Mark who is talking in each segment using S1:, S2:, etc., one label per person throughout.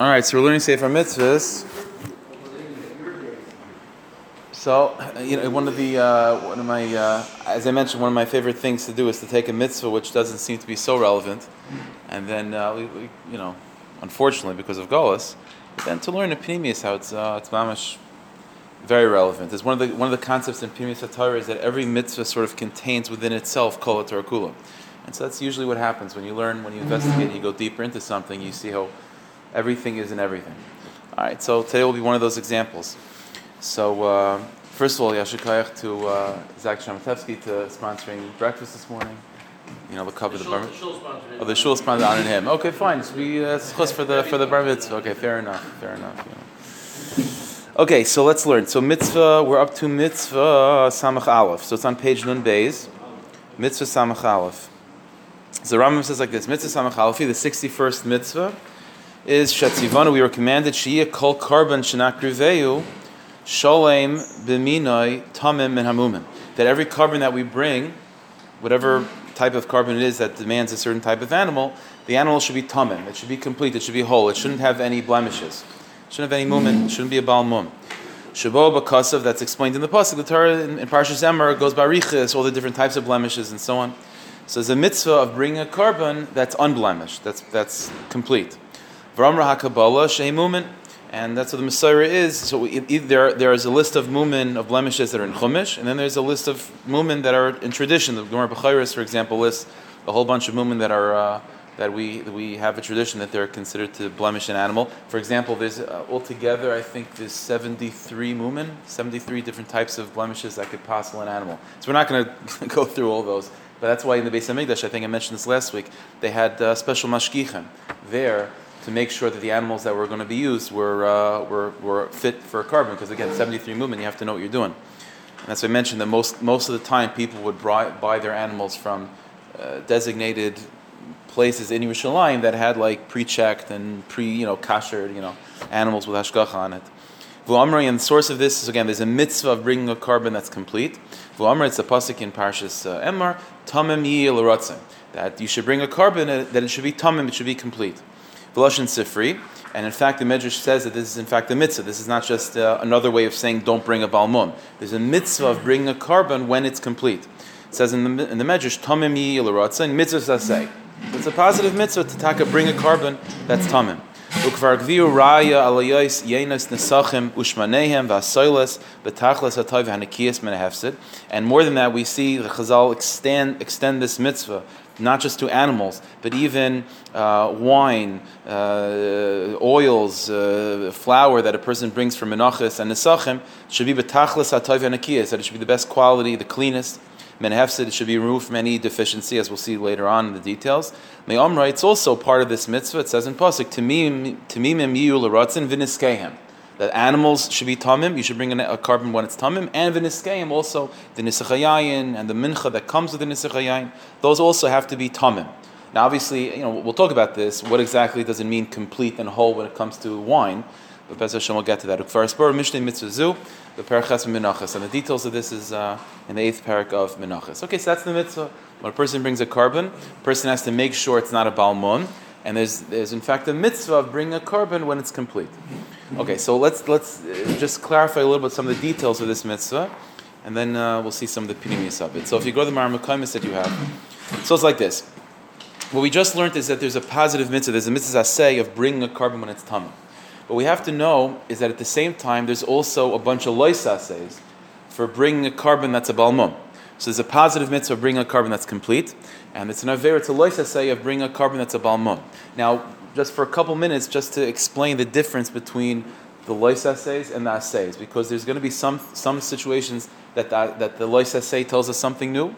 S1: All right, so we're learning Sefer Mitzvahs. So, you know, one of the uh, one of my, uh, as I mentioned, one of my favorite things to do is to take a mitzvah which doesn't seem to be so relevant, and then uh, we, we, you know, unfortunately because of Golas, then to learn in Pnimius how it's uh, it's mamish very relevant. It's one of the one of the concepts in Pnimius Torah is that every mitzvah sort of contains within itself kol Torah and so that's usually what happens when you learn, when you investigate, and you go deeper into something, you see how everything is in everything. All right, so today will be one of those examples. So, uh, first of all, Yashikayach to uh, Zach Shamatevsky to sponsoring breakfast this morning. You know, the cover the,
S2: the
S1: bar. Oh, the shul sponsored on him. Okay, fine. So we uh, for the for the bar mitzvah. Okay, fair enough. Fair enough. Okay, so let's learn. So mitzvah, we're up to mitzvah samach aleph. So it's on page nun beis. Mitzvah samach aleph. So Rambam says like this: Mitzvah samach aleph, the sixty-first mitzvah is Shatzivanu. We were commanded Shia kol karban shenakriveyu sholem b'minoi tamim and hamumim. That every korban that we bring, whatever type of korban it is that demands a certain type of animal, the animal should be tamim. It should be complete. It should be whole. It shouldn't have any blemishes. It shouldn't have any mumin. It shouldn't be a bal mum. Shabo b'kasav, that's explained in the pasuk. The Torah in, in Parshas Emor goes by riches, all the different types of blemishes and so on. So there's a mitzvah of bringing a korban that's unblemished, that's that's complete. V'ramra hakabala shehimumin, and that's what the Messiah is. So we, there, there is a list of mumin of blemishes that are in Chumash, and then there's a list of mumin that are in tradition. The Gemara B'chayris, for example, lists a whole bunch of mumin that are uh, that we that we have a tradition that they're considered to blemish an animal. For example, there's uh, altogether I think there's 73 mumin, 73 different types of blemishes that could possible an animal. So we're not going to go through all those. But that's why in the base Beis Hamikdash, I think I mentioned this last week, they had uh, special mashkichem there to make sure that the animals that were going to be used were, uh, were, were fit for korban. Because again, 73 movement, you have to know what you're doing. And why I mentioned that most, most of the time people would buy, buy their animals from uh, designated places in Yerushalayim that had like pre-checked and pre, you know, kasher, you know, animals with hashgacha on it. V'amri, and the source of this is again, there's a mitzvah of bringing a korban that's complete. V'amri, it's a pasuk in Parshas uh, Emor, tamim yiyel that you should bring a korban that it should be tamim, it should be complete. V'loshin Sifri. And in fact, the Medrash says that this is in fact a mitzvah. This is not just uh, another way of saying don't bring a balmum. There's a mitzvah of bringing a korban when it's complete. It says in the, in the Medrash, Tomim yi mitzvah sasei. It's a positive mitzvah to taka bring a korban that's tamim. And more than that, we see the Chazal extend, extend this mitzvah not just to animals, but even uh, wine, uh, oils, uh, flour that a person brings from menachas and nesachim should be betachlas hatoy v'hanekiyas, that it should be the best quality, the cleanest. Menhefsid it should be removed from any deficiency, as we'll see later on in the details. Me'omra, it's also part of this mitzvah. It says in pasuk, "Tamimim yiyu l'ratzin v'niskehem." That animals should be tamim. You should bring a korban when it's tamim, and v'niskehem also the nisachayayin and the mincha that comes with the nisachayayin. Those also have to be tamim. Now, obviously, you know we'll talk about this. What exactly does it mean complete and whole when it comes to wine? But Bez Hashem will get to that. Ukvar Mishneh Mitzvah the Perachas Menachas. And the details of this is uh, in the eighth parak of Menachas. Okay, so that's the mitzvah. When a person brings a korban, a person has to make sure it's not a balmon. And there's, there's in fact a mitzvah of bringing a korban when it's complete. Okay, so let's, let's uh, just clarify a little bit some of the details of this mitzvah, and then uh, we'll see some of the pinimis of it. So if you go to the Maramakamis that you have, so it's like this. What we just learned is that there's a positive mitzvah, there's a mitzvah say of bringing a korban when it's tamim. What we have to know is that at the same time, there's also a bunch of loisases for bringing a korban that's a balmum. So there's a positive mitzvah of bringing a korban that's complete, and it's an aver, it's a loisase of bringing a korban that's a balmum. Now, just for a couple minutes, just to explain the difference between the loisases and the assays, because there's going to be some some situations that that, that the loisase tells us something new,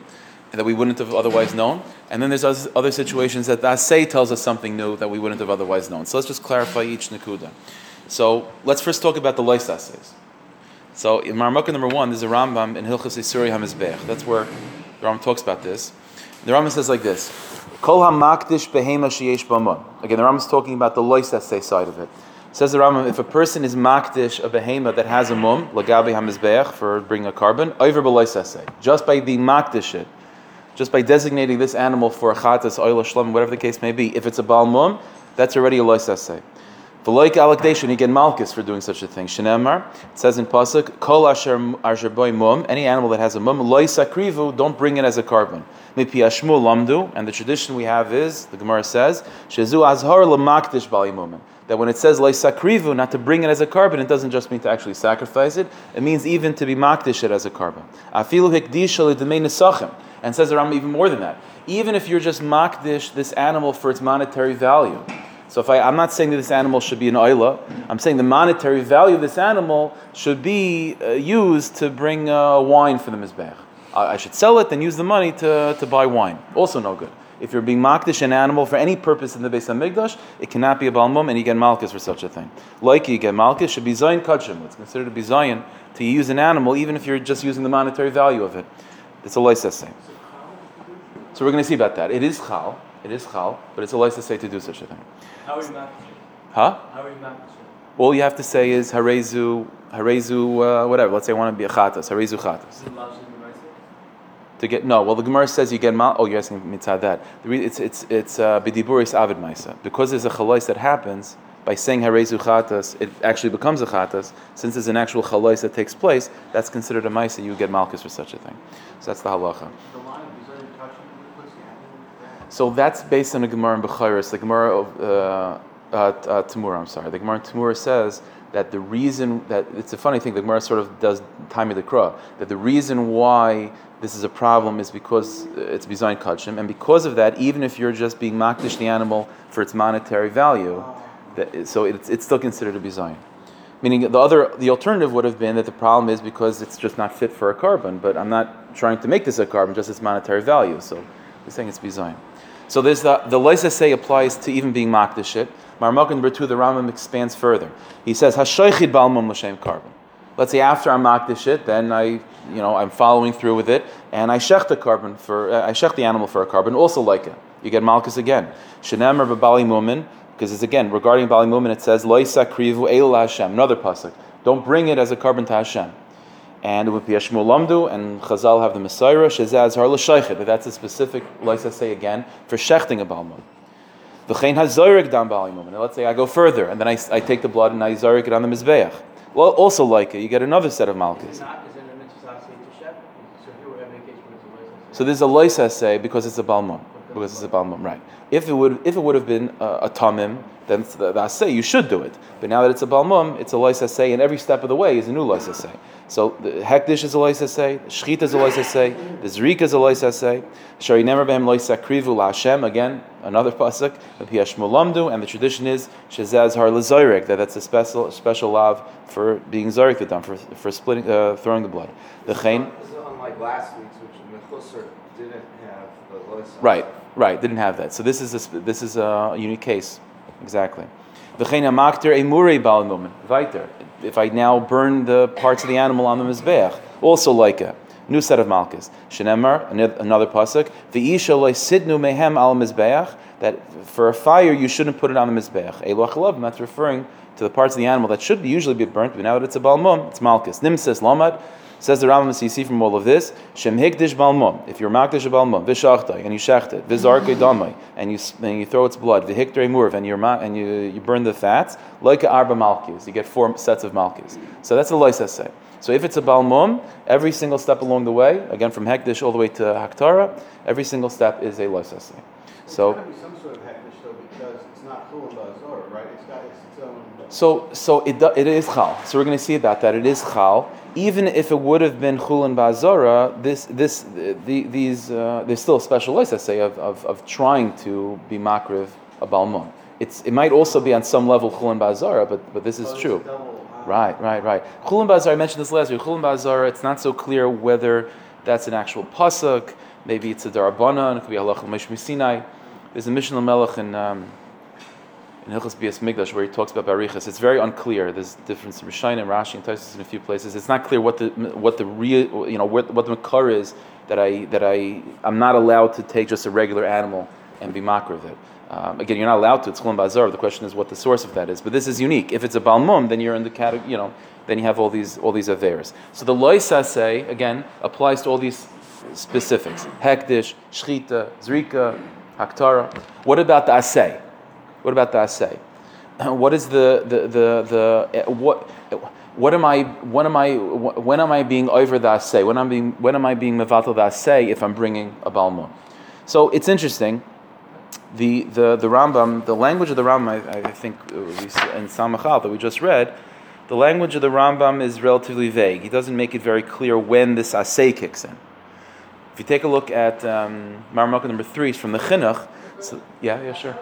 S1: that we wouldn't have otherwise known. And then there's other situations that the assay tells us something new that we wouldn't have otherwise known. So let's just clarify each nakuda. So let's first talk about the lois essays. So in Marmukah number one, there's a Rambam in Hilchas Isuri HaMizbech. That's where the Rambam talks about this. The Rambam says like this: Kol hamakdish behema sheyesh Again, the Rambam is talking about the lois assay side of it. Says the Rambam, if a person is makdish a behema that has a mum, lagabi hamizbeach, for bringing a korban, over b'lois assay, just by being makdish it, just by designating this animal for a chatas, oil, shlom, whatever the case may be, if it's a balmum, that's already a lois assay. V'loik alakdation, you get malchus for doing such a thing. Shenemar, it says in pasuk, kol asher asher boy mum, any animal that has a mum, loy sakrivu, don't bring it as a korban. Lamdu, and the tradition we have is, the Gemara says, shezu azhar lamakdish. That when it says sakrivu, not to bring it as a korban, it doesn't just mean to actually sacrifice it. It means even to be makdish it as a korban. Afilu nesachim, and says the Rambam even more than that. Even if you're just makdish this animal for its monetary value. So if I, I'm not saying that this animal should be an oila, I'm saying the monetary value of this animal should be uh, used to bring uh, wine for the mizbech. I, I should sell it and use the money to, to buy wine. Also no good. If you're being makdish an animal for any purpose in the Beis Hamikdash, it cannot be a balmum, and you get malchus for such a thing. Like you get malchus, should be zayin kachim. It's considered to be zayin to use an animal, even if you're just using the monetary value of it. It's a license thing. So we're going to see about that. It is chal, it is chal, but it's a license say to do such a thing.
S2: How are you not?
S1: Huh?
S2: How are you not?
S1: All you have to say is harezu, harezu, uh, whatever. Let's say I want to be a chatas, harezu chatas.
S2: Is it logic in the
S1: To get no, well the Gemara says you get mal. Oh, you're asking mitzad that. It's it's it's uh, b'diburis avid ma'isa because there's a chalais that happens by saying harezu chatas. It actually becomes a chatas since there's an actual chalais that takes place. That's considered a ma'isa. You get malchus for such a thing. So that's the halacha.
S3: The line of Israeli touching the pussy, I
S1: So that's based on a Gemara in Bechiris. The Gemara of uh, uh, uh, Tamura, I'm sorry. The Gemara in Tamura says that the reason that it's a funny thing. The Gemara sort of does time of the kra that the reason why this is a problem is because uh, it's bizayin kachim, and because of that, even if you're just being makdish the animal for its monetary value, that, so it's, it's still considered a bizayin. Meaning the other, the alternative would have been that the problem is because it's just not fit for a korban. But I'm not trying to make this a korban, just its monetary value. So we're saying it's bizayin. So there's the the Leisa say applies to even being makdish it. Marmok number two, the Rambam expands further. He says hashoichid balmum l'shem korban. Let's say after I'm it, then I, you know, I'm following through with it, and I shech the korban for, uh, I shech the animal for a korban, also like it. You get malchus again. Shenemer b'bali mumin, because it's again regarding bali mumin, it says loisa krivu el Hashem. Another pasuk. Don't bring it as a korban to Hashem. And it would be a Shmuel Lamdu, and Chazal have the Messiah, Shezaz Har L'Shaychet, but that's a specific, let's say again, for shechting a Balmum. V'chein HaZorik dam Balimum. And let's say I go further, and then I, I take the blood and I Zorik it on the Mizbeach. Well, also like it, you get another set of Malchus.
S3: Not, is it a mitzvah say to shep? So here we have a case where it's a license.
S1: So there's a loisa say because it's a balmum, because it's a balmum, right? If it would, if it would have been a, a tamim, then the, the say you should do it. But now that it's a balmum, it's a loisa say, and every step of the way is a new loisa say. So the hekdish is a loisa say, shchita is a loisa say, the zrika is a loisa say. Shari never behem loisa krivu laHashem again, another pasuk of Lamdu, and the tradition is shezaz har lezoyrek that that's a special special lav for being zorik the dam for for splitting uh, throwing the blood. The chain.
S4: This is unlike last week's, which Mechusar didn't have the loisa.
S1: Right, right. Didn't have that. So this is a, this is a unique case, exactly. If I now burn the parts of the animal on the mizbeach, also like a new set of malchus. Shenemar, another pasuk. V'isha loy sidnu mehem al mizbeach. That for a fire you shouldn't put it on the mizbeach. That's referring to the parts of the animal that should usually be burnt, but now that it's a balmum, it's malchus. Nimses lamad. Says the Rambam, so you see from all of this, Shem hikdish balmum. If you're makdish balmum, v'shachtai, and you shecht it, damai, and you and you throw its blood, v'hikdrei murv, and you and you you burn the fats, like arba malchus. You get four sets of malchus. So that's a loisa say. So if it's a balmum, every single step along the way, again from hekdish all the way to haktara, every single step is a loisa say. So.
S3: There's to be some sort of though, because it's not right? It's got its own.
S1: So, so it, it is chal. So we're going to see about that. It is chal. Even if it would have been chul and bazara, this, this, the, these, uh, there's still a special list, I say, of, of, of trying to be makriv a balmum. It's, it might also be on some level chul and bazara, but, but this is
S3: Oh,
S1: true.
S3: double,
S1: Right, right, right. Chul and bazara, I mentioned this last week. Chul and bazara, it's not so clear whether that's an actual pasuk. Maybe it's a darabana, and it could be halach l'mesh Sinai. There's a Mishnah Melech in. Um, in Hilchas Bias Migdash where he talks about Barichas. It's very unclear. There's difference in and Rashi and Taisus in a few places. It's not clear what the what the real you know what, what the makar is that I that I I'm not allowed to take just a regular animal and be makar of it. Um, again, you're not allowed to. It's Chulin Bazar. The question is what the source of that is. But this is unique. If it's a Balmum, then you're in the category. You know, then you have all these all these averes. So the Loisa say again applies to all these specifics: Hekdish, Shchita, Zrika, Haktara. What about the Asay? What about the asay? what is the the the, the uh, what what am I when am I when am I being over the assay? When am being when am I being mevatel the assay if I'm bringing a balmum? So it's interesting. The, the, the Rambam, the language of the Rambam, I, I think uh, in Samachal that we just read, the language of the Rambam is relatively vague. He doesn't make it very clear when this assay kicks in. If you take a look at um, Marmukah number three, it's from the Chinuch. So, yeah, yeah, sure.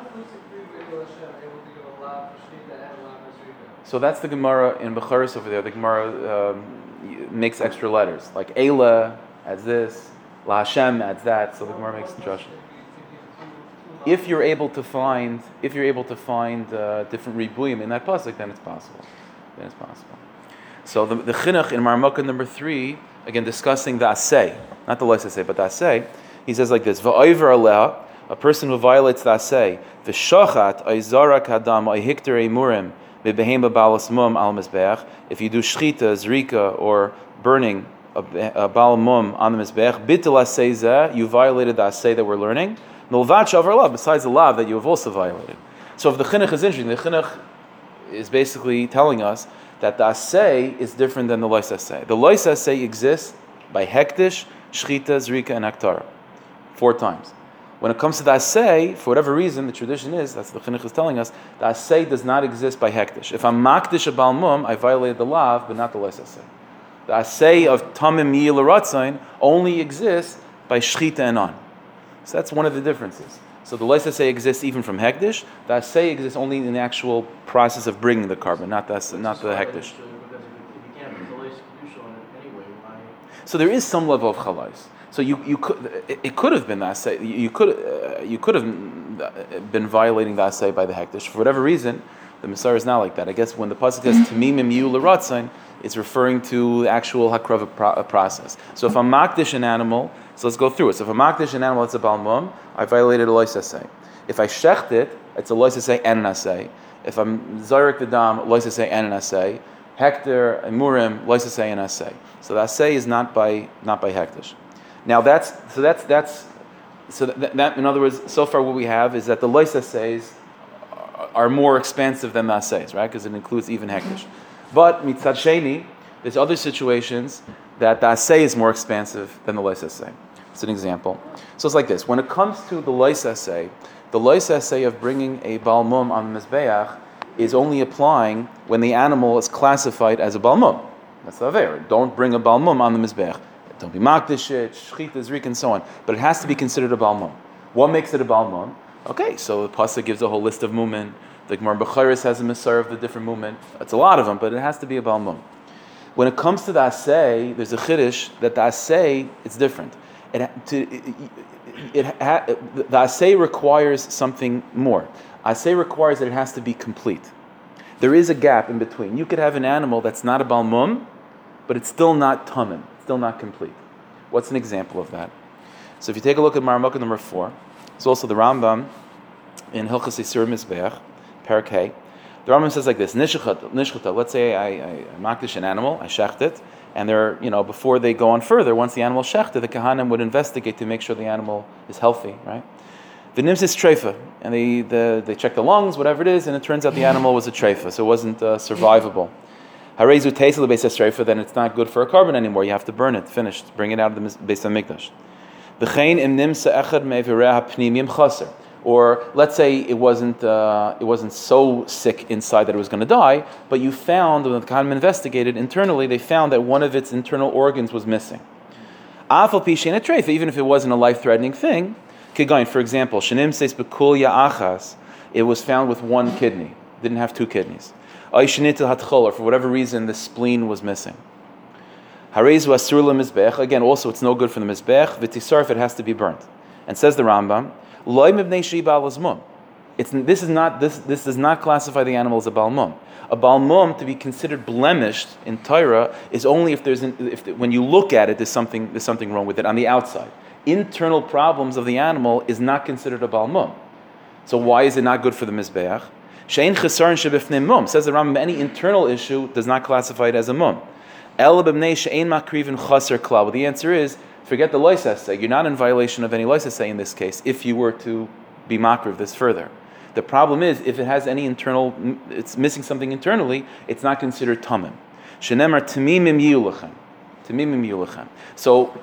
S1: So that's the Gemara in Becharis over there. The Gemara um, makes extra letters. Like Ela adds this, La Hashem adds that, so the Gemara makes the Josh. If you're able to find, if you're able to find uh, different ribuyim in that pasuk, then it's possible. Then it's possible. So the, the chinuch in Marmukah number three, again discussing the asay, not the lois asay, but the asay, he says like this: Va'over aleh, a person who violates the asay, the v'shachat aizarak hadam aihikter emurim if you do shchita, zrika, or burning a, bal mum on the mizbech, bitul you violated the asay that we're learning. Besides the law that you have also violated. So if the chinuch is interesting, the chinuch is basically telling us that the asay is different than the lois asay. The lois asay exists by hektish, shchita, zrika, and aktara. Four times. When it comes to the asay, for whatever reason, the tradition is, that's the chinuch is telling us, the asay does not exist by hektish. If I'm makdish a balmum, I violated the lav, but not the less asay. The asay of tamim yil only exists by shchita and on. So that's one of the differences. So the less asay exists even from hektish. The asay exists only in the actual process of bringing the korban, not the, not the hektish. So there is some level of chalais. So you, you could it, it could have been that say you could uh, you could have been violating that say by the hektish for whatever reason. The Messiah is not like that. I guess when the pasuk says tamimim yu l'ratzain, it's referring to the actual hakrava pro- uh, process. So if I'm makdish an animal, so let's go through it. So if I'm makdish an animal, it's a balmum. I violated a loisasei. If I shecht it, it's a loisasei and an. If I'm zarek the dam, loisasei and an asay. Hector, murim, loisasei and asay. So the asay is not by not by hektish. Now that's so that's that's so that, that, in other words, so far what we have is that the lois says are more expansive than the assays, right? Because it includes even hektish. But mitzad sheni, there's other situations that the assay is more expansive than the lois assay. It's an example. So it's like this: when it comes to the lois assay, the lois assay of bringing a balmum on the mizbeach is only applying when the animal is classified as a balmum. That's the aver. Don't bring a balmum on the mizbeach. Don't be makdishit, shchita, zrik, and so on. But it has to be considered a balmum. What makes it a balmum? Okay, so the pasuk gives a whole list of movement. The Gemara Becharis has a misar of the different movement. It's a lot of them, but it has to be a balmum. When it comes to the asay, there's a chiddush that the asay is different. It, to, it, it, it, the asay requires something more. Asay requires that it has to be complete. There is a gap in between. You could have an animal that's not a balmum, but it's still not tamim still not complete. What's an example of that? So if you take a look at Marmukah number four, it's also the Rambam in Hilchas Yisur Mizbeach, Parak The Rambam says like this: Nishchata. Let's say I, I makdish an animal, I shecht it, and they're you know before they go on further, once the animal shechted, the kahanim would investigate to make sure the animal is healthy, right? The nims is treifa, and they, the, they check the lungs, whatever it is, and it turns out the animal was a treifa, so it wasn't uh, survivable. Harezu Tesla Beis HaSreifa, then it's not good for a korban anymore. You have to burn it, finished, bring it out of the Beis HaMikdash. Echad me'vireh ha'pnimim chaser. Or let's say it wasn't, uh, it wasn't so sick inside that it was going to die, but you found, when the Khanim investigated internally, they found that one of its internal organs was missing. Even if it wasn't a life-threatening thing, for example, shenim says bekulya achas, it was found with one kidney, didn't have two kidneys or for whatever reason the spleen was missing. Again, also it's no good for the mizbech. V'tisarf it has to be burnt. And says the Rambam, loy mibnei shiba It's this is not this this does not classify the animal as a balmum. A balmum to be considered blemished in Torah is only if there's an, if when you look at it there's something there's something wrong with it on the outside. Internal problems of the animal is not considered a balmum. So why is it not good for the mizbeach? Shein chesaron shebifnim mum. Says the Rambam, any internal issue does not classify it as a mum. El b'mnei she'ein makrivin chaser klal. Well, the answer is, forget the loisase. You're not in violation of any loisase in this case, if you were to be makriv this further. The problem is if it has any internal, it's missing something internally, it's not considered tamim. Shenemar tamimim yulachem. Tamimim yulachem. So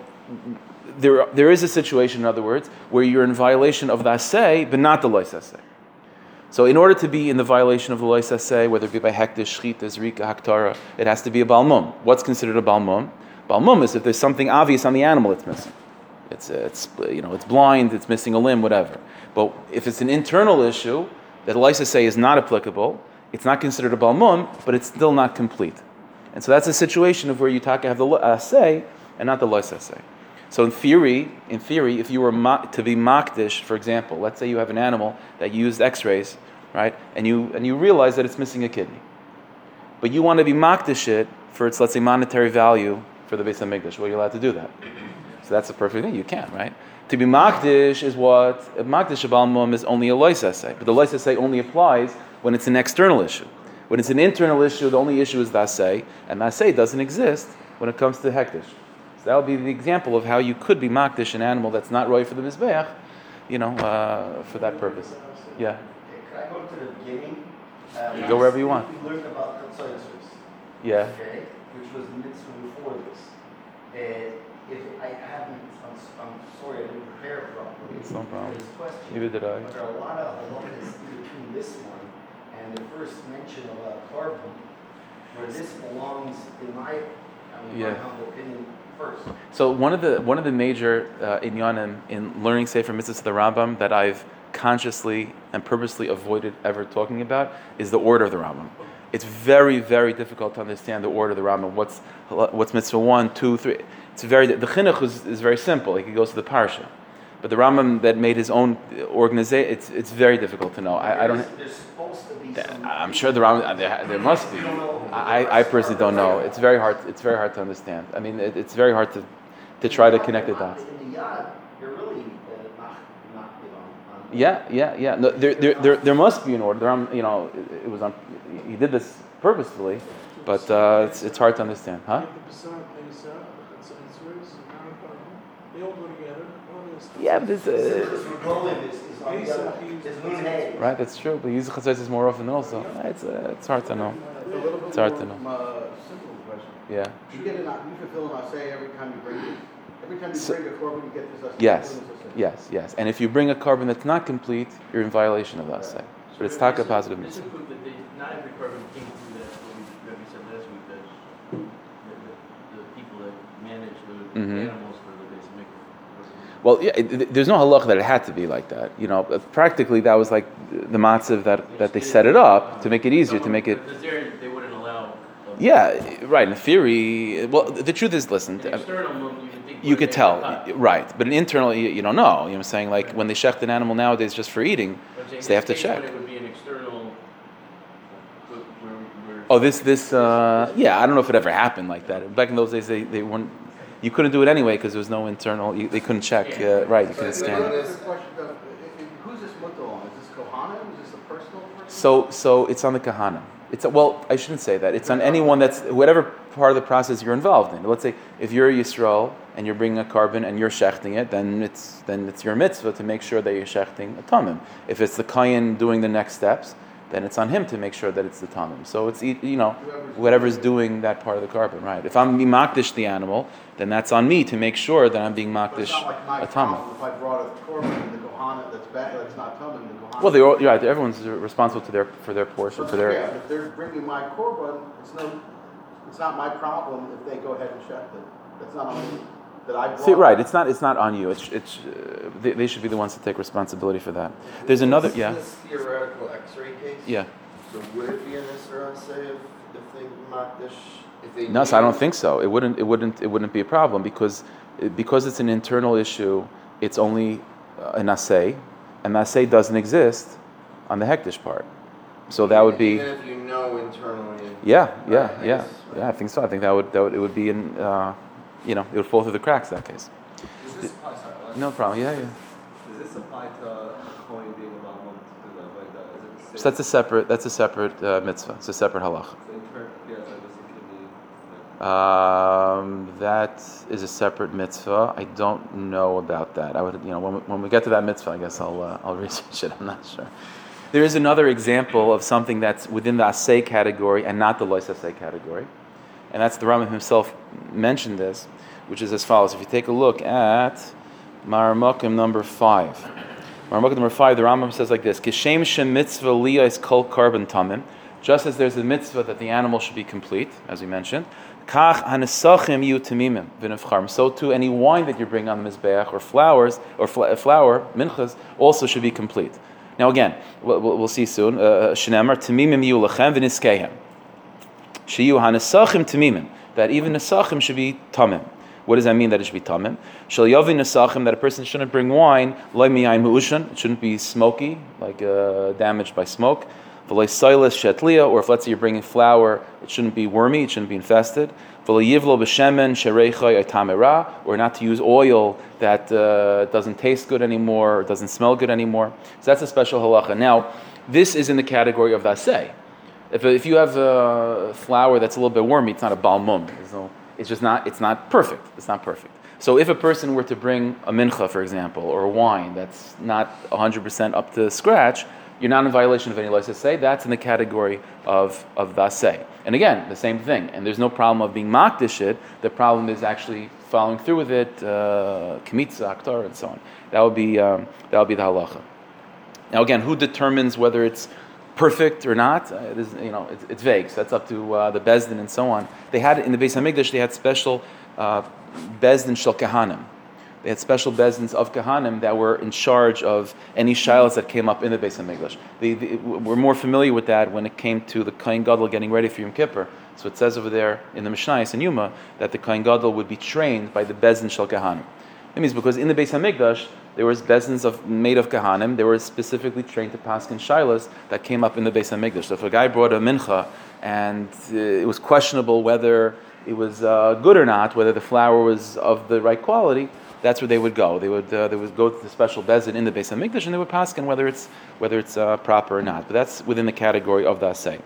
S1: there, there is a situation, in other words, where you're in violation of the asay, but not the lois asay. So in order to be in the violation of the lois asay, whether it be by hektish, shchita, rika, haktara, it has to be a balmum. What's considered a balmum? Balmum is if there's something obvious on the animal it's missing. It's, uh, it's, uh, you know, it's blind, it's missing a limb, whatever. But if it's an internal issue that lois asay is not applicable, it's not considered a balmum, but it's still not complete. And so that's a situation of where you talk have the asay and not the lois asay. So in theory, in theory, if you were ma- to be makdish, for example, let's say you have an animal that used X-rays, right, and you and you realize that it's missing a kidney, but you want to be makdish it for its let's say monetary value for the base of. Well, you're allowed to do that. So that's a perfect thing. You can, right? To be makdish is what makdish abalmum is only a lois essay, but the lois essay only applies when it's an external issue. When it's an internal issue, the only issue is the assay, and the assay doesn't exist when it comes to hektish that would be the example of how you could be makdish an animal that's not right for the mizbeach, you know, uh, for that purpose. Yeah.
S2: Can I go to the beginning?
S1: You go wherever you want.
S2: We learned about consensus.
S1: Yeah.
S2: Okay, which was mitzvah before this. And if I haven't, I'm, I'm sorry, I didn't prepare properly.
S1: It's no problem.
S2: This question.
S1: Neither did I.
S2: But there are a lot of halachas between this one and the first mention of a korban, where this belongs, in my, I mean,
S1: Yeah.
S2: my humble opinion, first.
S1: So one of the one of the major uh, inyanim in learning Sefer Mitzvahs of the Rambam that I've consciously and purposely avoided ever talking about is the order of the Rambam. It's very very difficult to understand the order of the Rambam. What's what's mitzvah one, two, three? It's very the chinuch is, is very simple. Like he goes to the parsha, but the Rambam that made his own organization, it's it's very difficult to know. I, I don't.
S2: There's, there's
S1: I'm sure the Rambam there, there must be. I, I personally don't know. It's very hard. It's very hard to understand. I mean, it, it's very hard to to try to connect the dots.
S2: In the yad, you're really uh, not, not, you know, on-
S1: Yeah, yeah, yeah. No, there, there, there, there must be an order. There, um, you know, it, it was on. He did this purposefully, but uh, it's, it's hard to understand, huh?
S5: They all go together.
S1: Yeah, but it's, uh,
S2: This Roland is, is on the other, is Moon Hay.
S1: right. That's true. But use chatzos more often also. It's uh, it's hard to know.
S3: A little bit
S1: It's hard to
S3: more,
S1: know.
S3: simple question.
S1: Yeah.
S3: You get an, you fulfill an assay every time you bring it. Every time you
S1: So-
S3: bring a korban, you get this assay.
S1: Yes.
S3: fulfill this assay.
S1: Yes. Yes. And if you bring a korban that's not complete, you're in violation of that say. But it's taka positive
S6: This
S1: mitzvah.
S6: include that they, not every carbon came through that, what we, Rebbe said last week, that the, the, the people that manage the
S1: Mhm.
S6: animals for the basic mikvah.
S1: Well, yeah, it, there's no halach that it had to be like that. You know, practically that was like the matzav that, that they set it up to make it easier, to make it.
S6: They wouldn't allow.
S1: Yeah, right. In theory, well, the truth is, listen, uh,
S6: you can think.
S1: you
S6: would
S1: could tell, right? But an internal, you, you don't know. You know what I'm saying? Like when they shecht an animal nowadays just for eating,
S6: But I'm saying
S1: so they have to check.
S6: when It would be an external. where- where- where-
S1: Oh, this, this, uh, yeah. I don't know if it ever happened like that. Back in those days, they, they weren't. You couldn't do it anyway because there was no internal. You, they couldn't check. Uh, right? You couldn't
S3: But
S1: scan.
S3: another question, though, i- i- who's this mutter on? Is this Kohanim? Is this a personal person?
S1: So, so it's on the kahana. It's well, I shouldn't say that. It's on anyone that's whatever part of the process you're involved in. Let's say if you're a Yisrael and you're bringing a korban and you're shechting it, then it's then it's your mitzvah to make sure that you're shechting a tamim. If it's the kayan doing the next steps, then it's on him to make sure that it's the tamim. So it's you know whatever's doing that part of the korban, right? If I'm being makdish the animal, then that's on me to make sure that I'm being makdish
S3: like
S1: a tamim.
S3: if I brought a korban the that's bad, that's not coming, the
S1: Well, they all, you're right. Everyone's responsible to their for their portion, for their.
S3: Yeah, if they're bringing my korban, it's no, it's not my problem if they go ahead and check it. That's not on me. That I brought.
S1: See, right? It's not. It's not on you. It's. It's. Uh, they, they should be the ones to take responsibility for that. There's another. Yeah.
S4: This theoretical X-ray case.
S1: Yeah.
S4: So would it be an Isra say if, if they makdish, if they?
S1: No, so I don't think so. It wouldn't. It wouldn't. It wouldn't be a problem because, because it's an internal issue. It's only uh, an assay, and the assay doesn't exist on the hektish part. So that would be.
S4: Even if you know internally.
S1: Yeah. Yeah. Yeah. Yeah. I think so. I think that would. That would. It would be in. Uh, you know, it would fall through the cracks. That case.
S7: Apply, sorry,
S1: No problem. Yeah. Yeah.
S7: Does this apply to a coin being a Balmum to the like the is it
S1: So that's a separate. That's a separate uh, mitzvah. It's a separate halach.
S7: So in turn, yeah, so it doesn't kidney. Like,
S1: Um, that is a separate mitzvah. I don't know about that. I would, you know, when we, when we get to that mitzvah, I guess I'll uh, I'll research it. I'm not sure. There is another example of something that's within the asay category and not the lois asay category, and that's the Rambam himself mentioned this, which is as follows. If you take a look at Maramakim number five, Maramakim number five, the Rambam says like this: Kishem shem mitzvah liyas kol korban tamim. Just as there's a mitzvah that the animal should be complete, as we mentioned, kach hanesachim yu tamimim. So too, any wine that you bring on the mizbeach or flowers or fl- flour minchas also should be complete. Now again, we'll, we'll see soon. Uh, Shneimar tamimim yu lachem v'niskehem. Shiyu hanesachim tamimim. That even nesachim should be tamim. What does that mean that it should be tamim? Shal yavi nesachim that a person shouldn't bring wine loy miyayin mu'ushan. It shouldn't be smoky, like uh, damaged by smoke. V'loy silas shetlia, or if let's say you're bringing flour, it shouldn't be wormy, it shouldn't be infested. V'loy yivlo b'shemen shereichai tamera, or not to use oil that uh, doesn't taste good anymore, or doesn't smell good anymore. So that's a special halacha. Now, this is in the category of daseh. If, if you have a flour that's a little bit wormy, it's not a balmum. So it's just not, it's not perfect. It's not perfect. So if a person were to bring a mincha, for example, or a wine that's not 100% up to scratch, you're not in violation of any license say. That's in the category of, of daseh. And again, the same thing. And there's no problem of being makdish it. The problem is actually following through with it, uh, kmitza, and so on. That would be, um, that would be the halacha. Now again, who determines whether it's perfect or not? Uh, it is, you know, it's, it's vague. So that's up to uh, the bezdin and so on. They had in the Beis Hamikdash, they had special uh, bezdin shel kahanim. They had special bezdins of kahanim that were in charge of any shilas that came up in the Beis Hamikdash. They, they, we're more familiar with that when it came to the Kohen Gadol getting ready for Yom Kippur. So it says over there in the Mishnayos and Yuma that the Kohen Gadol would be trained by the bezdin shel kahanim. That means because in the Beis Hamikdash there was bezins of made of kahanim. They were specifically trained to paskin shilas that came up in the Beis Hamikdash. So if a guy brought a mincha and uh, it was questionable whether it was uh, good or not, whether the flour was of the right quality, that's where they would go. They would uh, they would go to the special bezin in the Beis Hamikdash and they would paskin whether it's whether it's uh, proper or not. But that's within the category of the asay.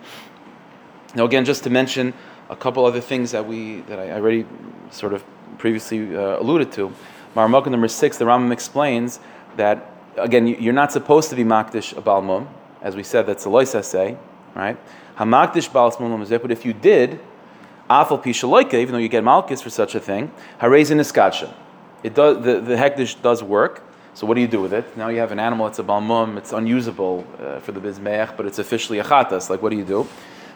S1: Now again, just to mention a couple other things that we that I already sort of previously uh, alluded to. Marmukah number six, the Rambam explains that again you're not supposed to be makdish a balmum, as we said that's a lois say, right? Hamakdish balmum is but if you did, afal pishaloika, even though you get malchus for such a thing, harezin iskacha. It does the, the hektish does work. So what do you do with it? Now you have an animal, it's a balmum, it's unusable uh, for the bizmeach, but it's officially a chatas. Like what do you do?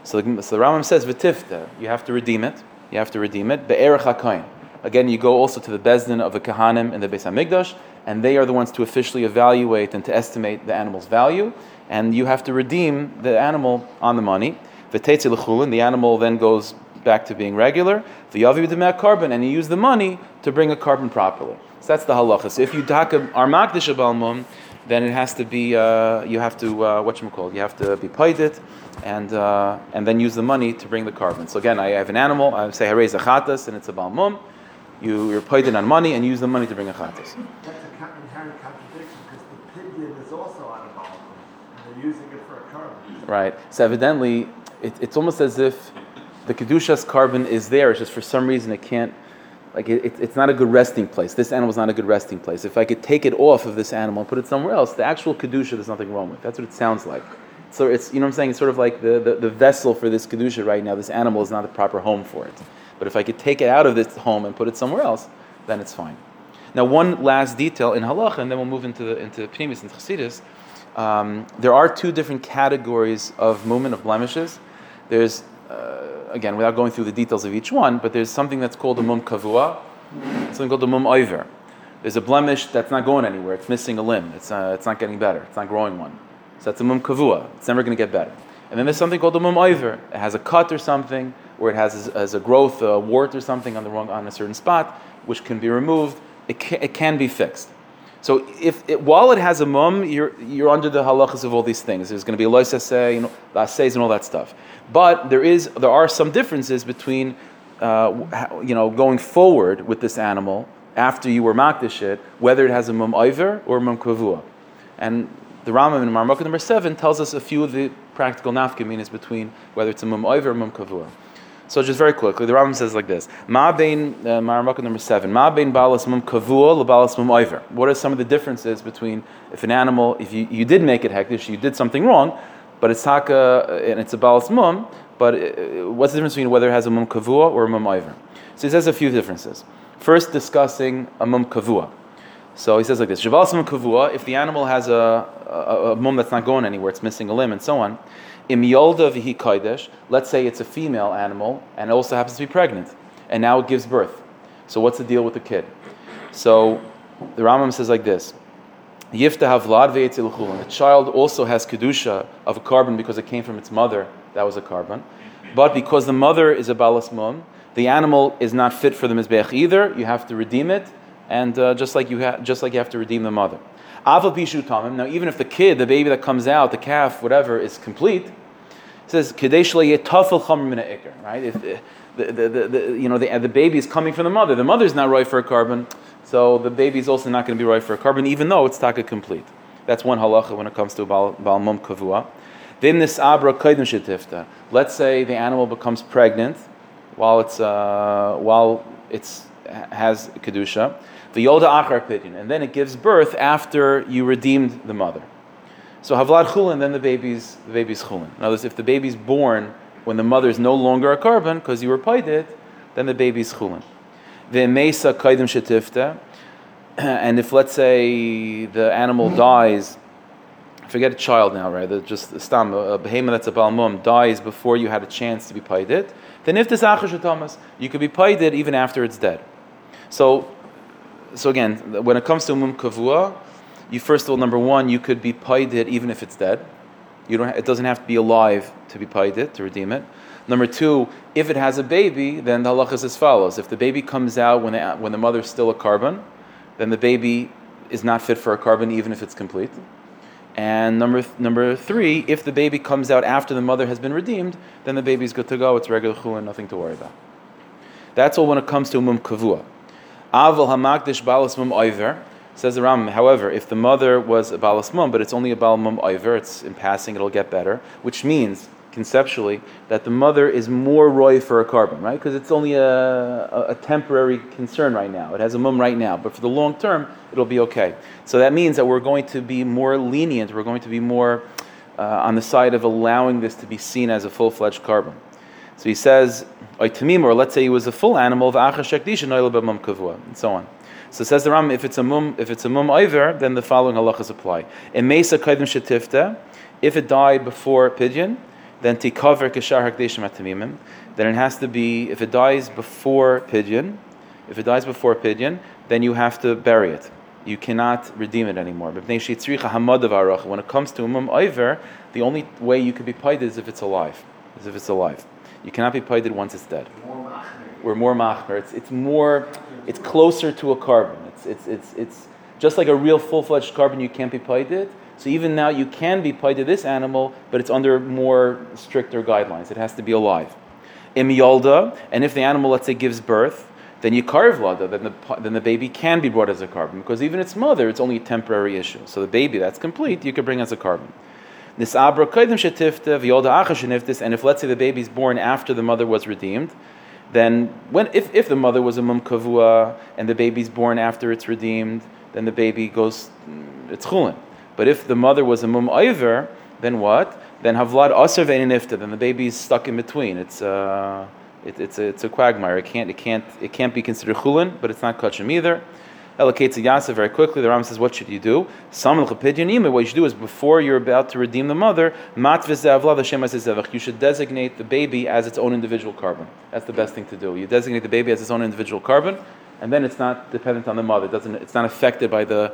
S1: So, the, so the Rambam says v'tifta, you have to redeem it. You have to redeem it. Be'erech hakayin. Again, you go also to the bezdin of the kahanim in the Beis Hamikdash, and they are the ones to officially evaluate and to estimate the animal's value, and you have to redeem the animal on the money. L'chulin, the animal then goes back to being regular. V'yavi b'demei korban, and you use the money to bring a korban properly. So that's the halacha. So if you taka armakdish balmum, then it has to be uh, you have to uh, what you you have to be paid it and uh, and then use the money to bring the korban. So again, I have an animal. I say harei zachatas, and it's a balmum. You, you're paid it on money and use the money to bring a chatas.
S2: That's a inherent contradiction because the pidyon is also on a balm, and they're using it for a korban.
S1: Right. So evidently, it, it's almost as if the kedusha's korban is there. It's just for some reason it can't. Like it, it, it's not a good resting place. This animal's not a good resting place. If I could take it off of this animal and put it somewhere else, the actual kedusha there's nothing wrong with. That's what it sounds like. So it's you know what I'm saying. It's sort of like the, the, the vessel for this kedusha right now. This animal is not the proper home for it. But if I could take it out of this home and put it somewhere else, then it's fine. Now, one last detail in halacha, and then we'll move into the, into Pnimis and Chassidus. Um, there are two different categories of movement of blemishes. There's, uh, again, without going through the details of each one, but there's something that's called a mum kavua, something called a mum oiver. There's a blemish that's not going anywhere. It's missing a limb. It's, uh, it's not getting better. It's not growing one. So that's a mum kavua. It's never going to get better. And then there's something called a mum oiver. It has a cut or something, or it has, has a growth, a wart or something on the wrong on a certain spot, which can be removed. It can, it can be fixed. So if it, while it has a mum, you're, you're under the halachas of all these things. There's going to be a lois asay, you know, assays and all that stuff. But there is there are some differences between uh, you know going forward with this animal after you were makdish it, whether it has a mum iver or mum kavua. And the Rambam in Marmukah number seven tells us a few of the practical nafkaminas between whether it's a mum iver or mum kavua. So just very quickly, the Rambam says like this: Ma bein uh, number seven. Ma bein balas mum kavua lebalas mum oiver. What are some of the differences between if an animal, if you, you did make it hektish, you did something wrong, but it's taka and it's a balas mum. But uh, what's the difference between whether it has a mum kavua or a mum oiver? So he says a few differences. First, discussing a mum kavua. So he says like this: Shabalas mum kavua. If the animal has a, a, a mum that's not going anywhere, it's missing a limb, and so on. Im yolda vihi kodesh. Let's say it's a female animal and it also happens to be pregnant, and now it gives birth. So what's the deal with the kid? So the Rambam says like this: Yifta havlad ve'etzilchulin. The child also has kedusha of a korban because it came from its mother. That was a korban, but because the mother is a balas mum, the animal is not fit for the mizbech either. You have to redeem it, and uh, just like you ha- just like you have to redeem the mother. Now, even if the kid, the baby that comes out, the calf, whatever, is complete, it says kadesh yetafel chamer min ha'ikr. Right? If the, the, the, the, you know the, the baby is coming from the mother, the mother's not right for a korban, so the baby is also not going to be right for a korban, even though it's taka complete. That's one halacha when it comes to bal, bal kavua. Then this abra kaidim. Let's say the animal becomes pregnant while it's uh, while it's has kedusha. The yolda achar pidyon, and then it gives birth after you redeemed the mother. So havlad chulin, then the baby's the baby's chulin. In other words, if the baby's born when the mother is no longer a korban because you were paided, then the baby's chulin. The mesa kaidim shetifta, and if let's say the animal dies, forget a child now, right? The- Just the stam, a behemoth that's a balmum dies before you had a chance to be paided, then if this achar thomas, you could be paided even after it's dead. So, so again, when it comes to mum kavua, you first of all, number one, you could be paided even if it's dead. You don't. It doesn't have to be alive to be paided to redeem it. Number two, if it has a baby, then the halacha is as follows: If the baby comes out when the, when the mother's still a korban, then the baby is not fit for a korban even if it's complete. And number th- number three, if the baby comes out after the mother has been redeemed, then the baby's good to go. It's regular chulin, nothing to worry about. That's all when it comes to mum kavua. Aval hamakdish balas mum oiver says the Ram. However, if the mother was a balas mum, but it's only a bal mum oiver, it's in passing, it'll get better, which means conceptually that the mother is more roy for a korban, right? Because it's only a, a, a temporary concern right now. It has a mum right now, but for the long term, it'll be okay. So that means that we're going to be more lenient. We're going to be more uh, on the side of allowing this to be seen as a full-fledged korban. So he says, or let's say he was a full animal, and so on. So says the Ram, if it's a mum, if it's a mum iver, then the following halachas apply. If it died before pidyon, then atamimim. Then it has to be if it dies before pidyon, if it dies before pidyon, then you have to bury it. You cannot redeem it anymore. When it comes to a mum iver, the only way you could be paid is if it's alive, is if it's alive. You cannot be paid once it's dead. We're more machmer. It's, it's more, it's closer to a korban. It's, it's, it's, it's just like a real full-fledged korban. You can't be paided. So even now you can be paided this animal, but it's under more stricter guidelines. It has to be alive. Im yolda, and if the animal, let's say, gives birth, then you carve lada, then the, then the baby can be brought as a korban because even its mother, it's only a temporary issue. So the baby that's complete, you could bring as a korban. This abra kaidim shetifta v'yolda acha sheniftis, and if let's say the baby's born after the mother was redeemed, then when if, if the mother was a mum kavua and the baby's born after it's redeemed, then the baby goes mm, it's chulin. But if the mother was a mum iver, then what? Then havlad aser ve'inifta, then the baby's stuck in between. It's uh, it, it's a, it's a quagmire. It can't it can't it can't be considered chulin, but it's not kachim either. Eloketz Yasa very quickly. The Ram says, "What should you do? Some What you should do is before you're about to redeem the mother. You should designate the baby as its own individual korban. That's the best thing to do. You designate the baby as its own individual korban, and then it's not dependent on the mother. It doesn't. It's not affected by the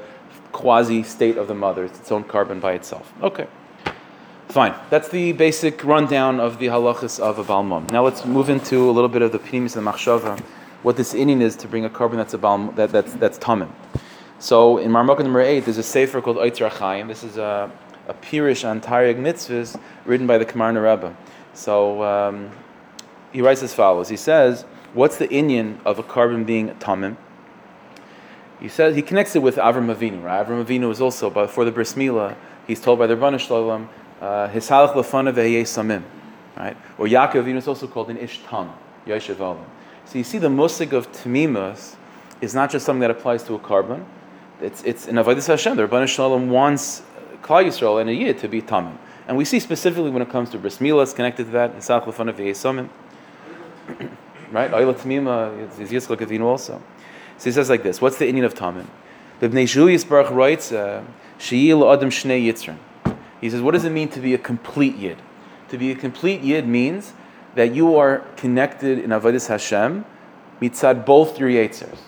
S1: quasi state of the mother. It's its own korban by itself. Okay." Fine. That's the basic rundown of the halachas of a balmum. Now let's move into a little bit of the pnimis and the machshava, what this inning is to bring a korban that's a balm that, that's that's tamim. So in Marmukah number eight, there's a sefer called Eitzer Chaim. This is a, a pirish on Taryag mitzvahs written by the Kamarna Rebbe. So um, he writes as follows. He says, "What's the inyan of a korban being tamim?" He says he connects it with Avram Avinu. Right? Avram Avinu is also but for the bris milah. He's told by the Rebbeinu Shalom, uh, "Hisalach lefana ve'yeh samim." right? Or Yaakov Avinu is also called an Ish Tam, Olam. So you see, the musig of Tamimus is not just something that applies to a korban. It's, it's in Avodah Hashem. The Rabbanah Shalom wants Klal Yisrael and a Yid to be Tamim. And we see specifically when it comes to Bris Milah, it's connected to that, Nisach Lefanav V'Yesamim. Right? Oila Tamima is Yitzchak Avinu also. So he says like this, what's the inyan of Tamim? The Bnei Shul Yisbarach writes, uh, She'il Adam Shnei Yitzrin. He says, what does it mean to be a complete Yid? To be a complete Yid means that you are connected in Avodah Hashem mitzad both your Yetzers.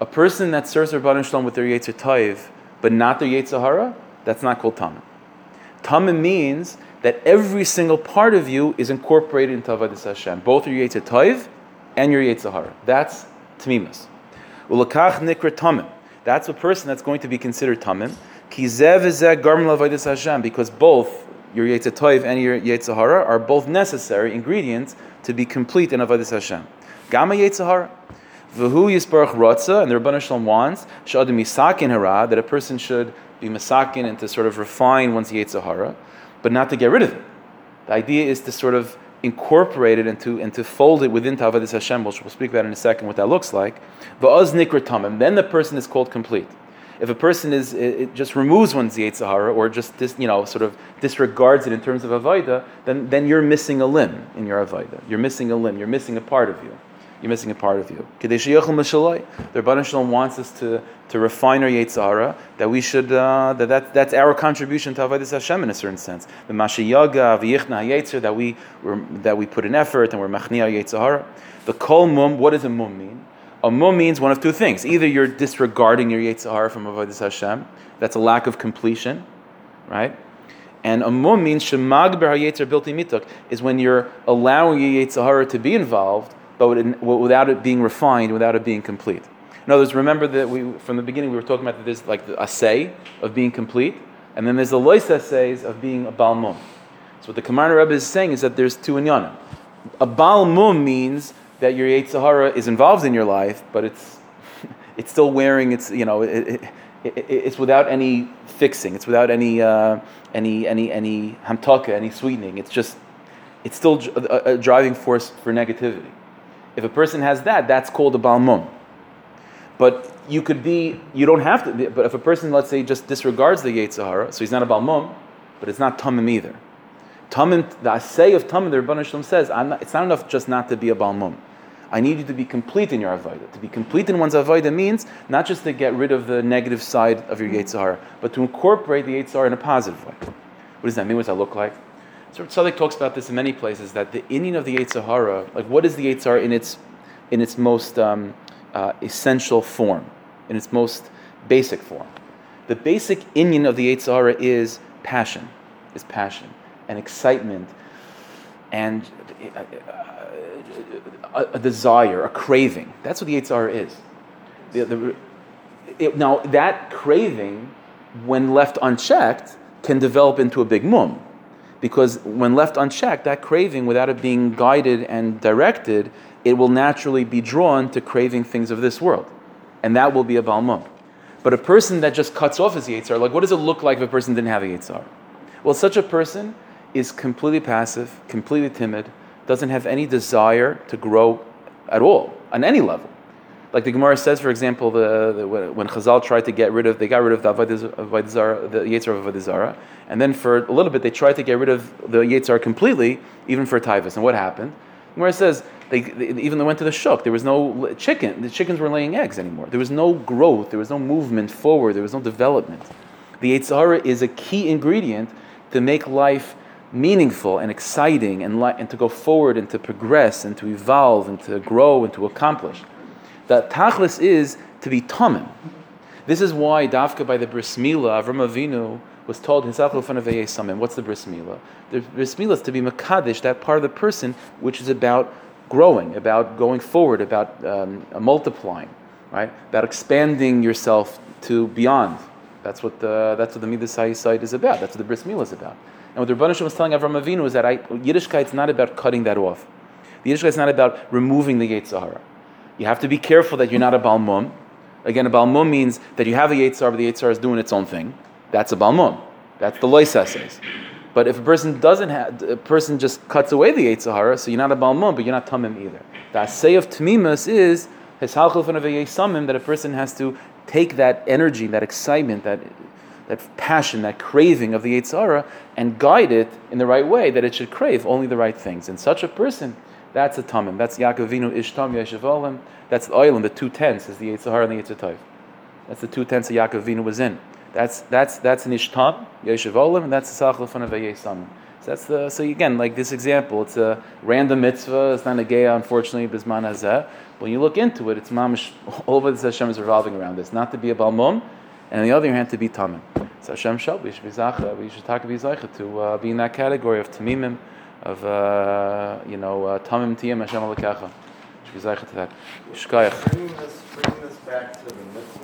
S1: A person that serves Rabban Shalom with their Yetzer Taiv, but not their Yetzer Hara, that's not called Tamim. Tamim means that every single part of you is incorporated into Avodah Hashem, both your Yetzer Taiv and your Yetzer Hara. That's Tamimus. Ulakach Nikra Tamim. That's a person that's going to be considered Tamim. Kizev Avodah Hashem, because both your Taiv and your Yetzer Hara are both necessary ingredients to be complete in Avodah Hashem. Gama Yetzer Hara. V'hu Yisbarach Rotza, and the Rabbanah Shalom wants, Shadim Yisakin Hara, that a person should be masakin and to sort of refine one's Yitzhar Hara, but not to get rid of it. The idea is to sort of incorporate it and to, and to fold it within Tavadas Hashem, which we'll speak about in a second what that looks like. V'oz nikra tamim, then the person is called complete. If a person is it, it just removes one's Yetzirah or just dis, you know sort of disregards it in terms of avoda, then then you're missing a limb in your avoda. You're missing a limb. You're missing a part of you. You're missing a part of you. The Rabban Shalom wants us to, to refine our Yetzirah, that we should, uh, that, that that's our contribution to Avodah Hashem in a certain sense. The Mashiyaga, V'yichna Yetzir, that we, that we put an effort and we're Machniya Yetzirah. The Kol Mum, what does a Mum mean? A Mum means one of two things. Either you're disregarding your Yetzirah from Avodah Hashem, that's a lack of completion, right? And a mum means shemag ber hayetzer bilti mituk is when you're allowing your yetzahara to be involved, but without it being refined, without it being complete. In other words, remember that we from the beginning we were talking about that there's like the assay of being complete, and then there's the lois essays of being a balmum. So what the Kamar Rebbe is saying is that there's two inyanim. A balmum means that your Yetzirah is involved in your life, but it's it's still wearing its you know it, it, it, it's without any fixing. It's without any uh, any any any hamtaka, any sweetening. It's just it's still a, a driving force for negativity. If a person has that, that's called a balmum. But you could be, you don't have to, be, but if a person, let's say, just disregards the Yetzirah, so he's not a balmum, but it's not tamim either. Tamim, the assay of tamim, the Rebbeinu Shalom says, not, it's not enough just not to be a balmum. I need you to be complete in your avodah. To be complete in one's avodah means not just to get rid of the negative side of your Yetzirah, but to incorporate the Yetzirah in a positive way. What does that mean? What does that look like? So Tzaddik talks about this in many places that the inning of the Yetzirah, like what is the Yetzirah in its in its most um, uh, essential form, in its most basic form. The basic inyan of the Yetzirah is passion, is passion and excitement and a, a, desire, a craving. That's what the Yetzirah is. The, the, it, now that craving, when left unchecked, can develop into a big mum because when left unchecked, that craving, without it being guided and directed, it will naturally be drawn to craving things of this world. And that will be a balmum. But a person that just cuts off his yetzer, like what does it look like if a person didn't have a yetzer? Well, such a person is completely passive, completely timid, doesn't have any desire to grow at all, on any level. Like the Gemara says, for example, the, the, when Chazal tried to get rid of, they got rid of the Avodah the Yetzer of Avodah and then for a little bit they tried to get rid of the Yetzer completely, even for Taivas. And what happened? The Gemara says, they, they, even they went to the shuk. There was no chicken. The chickens weren't laying eggs anymore. There was no growth. There was no movement forward. There was no development. The Yetzirah is a key ingredient to make life meaningful and exciting and, li- and to go forward and to progress and to evolve and to grow and to accomplish. The tachlis is to be tamim. This is why Dafka by the bris milah, Avram Avinu was told Samim, What's the bris milah? The bris milah is to be makadish, that part of the person which is about growing, about going forward, about um, multiplying, right? About expanding yourself to beyond. That's what the that's what the midas Yesod is about. That's what the bris milah is about. And what the Rebbeinu was telling Avram Avinu is that I, Yiddishkeit is not about cutting that off. The Yiddishkeit is not about removing the Yetzirah. You have to be careful that you're not a balmum. Again, a balmum means that you have a Yetzar, but the Yetzar is doing its own thing. That's a balmum. That's the lois says. But if a person doesn't have, a person just cuts away the Yetzer Hara, so you're not a Balmum, but you're not Tamim either. The Asay of Tamimus is that a person has to take that energy, that excitement, that that passion, that craving of the Yetzer Hara, and guide it in the right way, that it should crave only the right things. And such a person, that's a Tamim. That's Yaakovinu Ishtam Yeshivolim. That's the oil the two tenths is the Yetzer Hara and the Tov. That's the two tenths that Yaakovinu was in. That's that's that's an Ishtam Yeshivolim, and that's the Sachel of Samim. So that's the so again like this example. It's a random mitzvah. It's not a geya, unfortunately, bisman hazeh. When you look into it, it's mamish. All of the Hashem is revolving around this. Not to be a balmum, and on the other hand, to be tamim. So Hashem shall we should be zacha. We should talk to be to uh, be in that category of tamimim, of uh, you know uh, tamim tiyam Hashem alakacha. Should be zacha to that. Shkayach.
S4: Bringing bringing this back to the mitzvah,